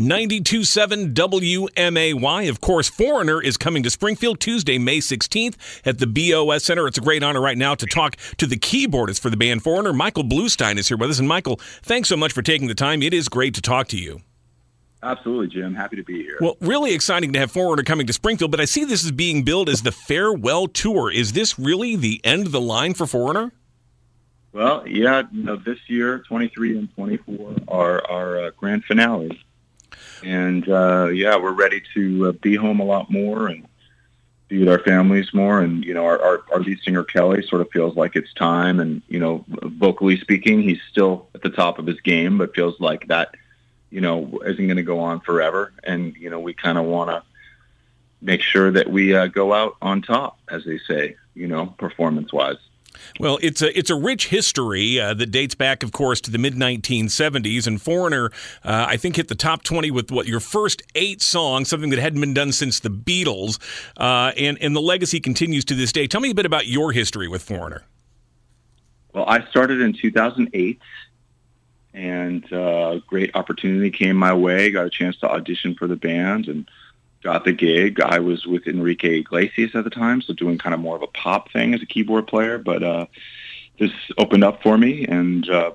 92.7 WMAY. Of course, Foreigner is coming to Springfield Tuesday, May 16th at the BOS Center. It's a great honor right now to talk to the keyboardist for the band Foreigner. Michael Bluestein is here with us. And Michael, thanks so much for taking the time. It is great to talk to you. Absolutely, Jim. Happy to be here. Well, really exciting to have Foreigner coming to Springfield, but I see this is being billed as the farewell tour. Is this really the end of the line for Foreigner? Well, yeah, you know, this year, 23 and 24 are our uh, grand finales. And uh, yeah, we're ready to uh, be home a lot more and be with our families more. And, you know, our, our, our lead singer, Kelly, sort of feels like it's time. And, you know, vocally speaking, he's still at the top of his game, but feels like that, you know, isn't going to go on forever. And, you know, we kind of want to make sure that we uh, go out on top, as they say, you know, performance wise. Well, it's a it's a rich history uh, that dates back, of course, to the mid 1970s. And Foreigner, uh, I think, hit the top 20 with what your first eight songs, something that hadn't been done since the Beatles, uh, and and the legacy continues to this day. Tell me a bit about your history with Foreigner. Well, I started in 2008, and uh, a great opportunity came my way. Got a chance to audition for the band and got the gig. I was with Enrique Iglesias at the time, so doing kind of more of a pop thing as a keyboard player. But uh, this opened up for me, and uh,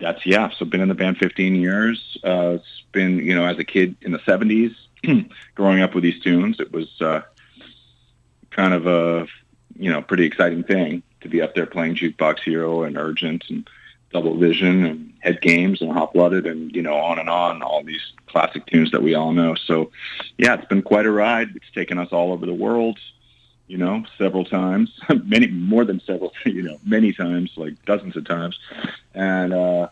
that's yeah. So been in the band 15 years. Uh, it's been you know as a kid in the 70s, growing up with these tunes. It was uh, kind of a you know pretty exciting thing to be up there playing Jukebox Hero and Urgent and Double Vision and Head Games and Hot Blooded and you know on and on all these classic tunes that we all know. So yeah, it's been quite a ride. It's taken us all over the world, you know, several times, many more than several, you know, many times, like dozens of times, and uh,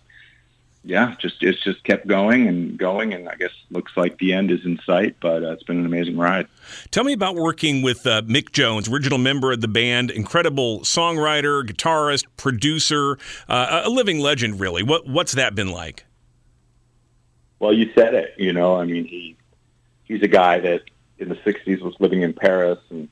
yeah, just it's just kept going and going, and I guess looks like the end is in sight. But uh, it's been an amazing ride. Tell me about working with uh, Mick Jones, original member of the band, incredible songwriter, guitarist, producer, uh, a living legend, really. What what's that been like? Well, you said it. You know, I mean, he he's a guy that in the '60s was living in Paris and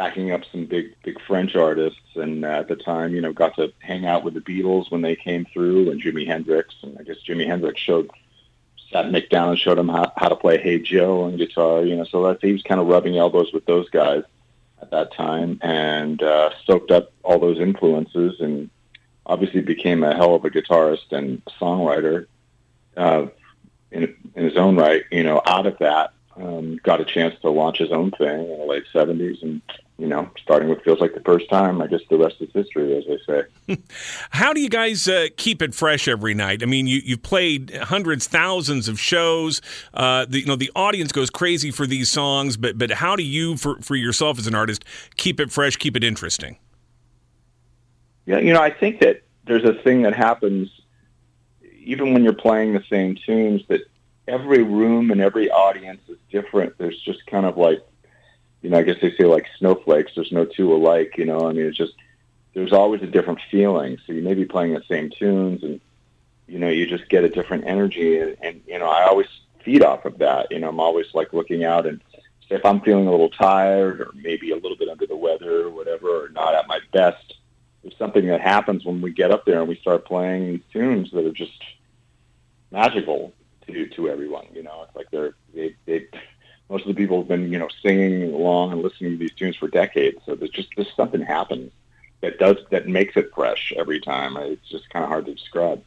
backing up some big big French artists, and uh, at the time, you know, got to hang out with the Beatles when they came through, and Jimi Hendrix, and I guess Jimi Hendrix showed sat Mick down and showed him how, how to play Hey Joe on guitar, you know, so that's he was kind of rubbing elbows with those guys at that time, and uh, soaked up all those influences, and obviously became a hell of a guitarist and songwriter. Uh, in, in his own right, you know, out of that, um, got a chance to launch his own thing in the late 70s and you know, starting with feels like the first time. I guess the rest is history, as they say. How do you guys uh, keep it fresh every night? I mean, you, you've played hundreds, thousands of shows. Uh, the, you know, the audience goes crazy for these songs, but but how do you, for for yourself as an artist, keep it fresh, keep it interesting? Yeah, you know, I think that there's a thing that happens even when you're playing the same tunes that every room and every audience is different. There's just kind of like, you know, I guess they say like snowflakes. There's no two alike. You know, I mean, it's just there's always a different feeling. So you may be playing the same tunes, and you know, you just get a different energy. And, and you know, I always feed off of that. You know, I'm always like looking out and if I'm feeling a little tired or maybe a little bit under the weather or whatever, or not at my best, there's something that happens when we get up there and we start playing tunes that are just magical to to everyone. You know, it's like they're they they most of the people have been you know singing along and listening to these tunes for decades. So there's just there's something happens that does that makes it fresh every time. It's just kind of hard to describe.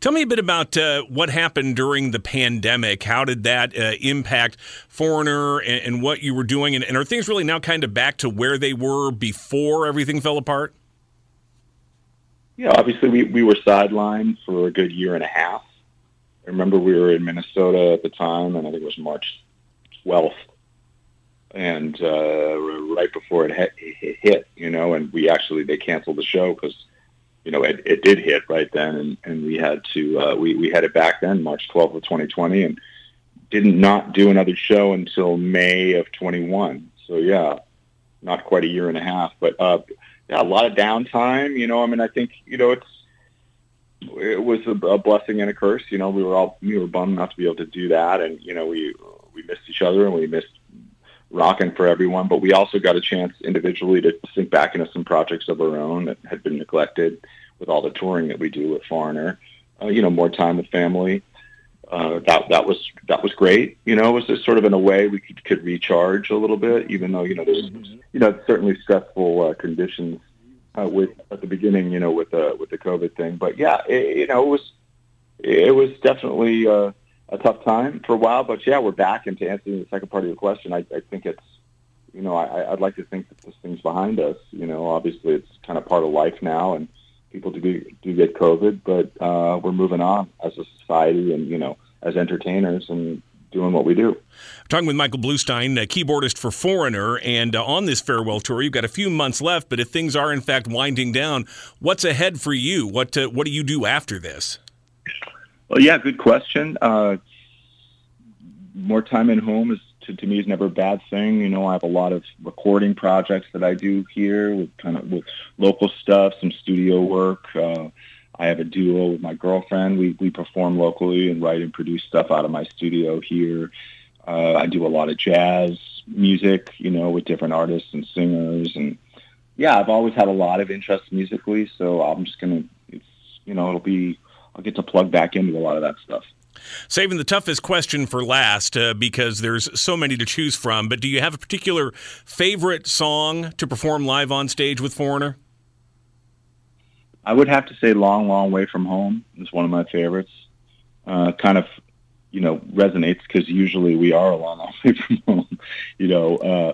Tell me a bit about uh, what happened during the pandemic. How did that uh, impact Foreigner and, and, what you were doing? And, and, are things really now kind of back to where they were before everything fell apart? Yeah, obviously we, we were sidelined for a good year and a half. I remember we were in Minnesota at the time, and I think it was March 12th, and uh, right before it hit, you know, and we actually they canceled the show because you know it, it did hit right then, and, and we had to uh, we we had it back then, March 12th of 2020, and didn't not do another show until May of 21. So yeah, not quite a year and a half, but uh, yeah, a lot of downtime. You know, I mean, I think you know it's it was a, a blessing and a curse. You know, we were all we were bummed not to be able to do that, and you know, we we missed each other and we missed rocking for everyone. But we also got a chance individually to sink back into some projects of our own that had been neglected with all the touring that we do with Foreigner. Uh, you know, more time with family. uh, that that was that was great. You know, it was just sort of in a way we could, could recharge a little bit, even though you know there's you know certainly stressful uh, conditions uh, with at the beginning. You know, with the with the COVID thing, but yeah, it, you know, it was it was definitely uh, a tough time for a while. But yeah, we're back. And to answer the second part of your question, I, I think it's you know I, I'd like to think that this thing's behind us. You know, obviously it's kind of part of life now, and people do do get COVID, but uh, we're moving on as a society and you know as entertainers and doing what we do. talking with Michael Bluestein, keyboardist for Foreigner, and uh, on this farewell tour, you've got a few months left. But if things are in fact winding down, what's ahead for you? What uh, what do you do after this? Well, yeah, good question. Uh, more time at home is to, to me is never a bad thing. You know, I have a lot of recording projects that I do here with kind of with local stuff, some studio work. Uh, I have a duo with my girlfriend. We we perform locally and write and produce stuff out of my studio here. Uh, I do a lot of jazz music, you know, with different artists and singers, and yeah, I've always had a lot of interest musically. So I'm just gonna, it's you know, it'll be I'll get to plug back into a lot of that stuff. Saving the toughest question for last uh, because there's so many to choose from. But do you have a particular favorite song to perform live on stage with Foreigner? I would have to say "Long, Long Way from Home" is one of my favorites. Uh, kind of, you know, resonates because usually we are a long, long way from home. You know, uh,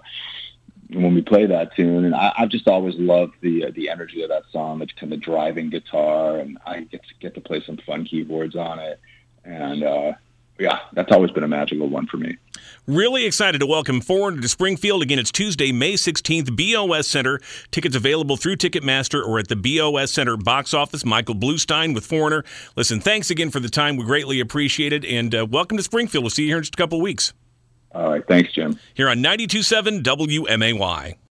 when we play that tune, and I, I've just always loved the uh, the energy of that song, the kind of driving guitar, and I get to get to play some fun keyboards on it, and uh, yeah, that's always been a magical one for me. Really excited to welcome Foreigner to Springfield. Again, it's Tuesday, May 16th, BOS Center. Tickets available through Ticketmaster or at the BOS Center box office. Michael Bluestein with Foreigner. Listen, thanks again for the time. We greatly appreciate it. And uh, welcome to Springfield. We'll see you here in just a couple of weeks. All right. Thanks, Jim. Here on 92.7 WMAY.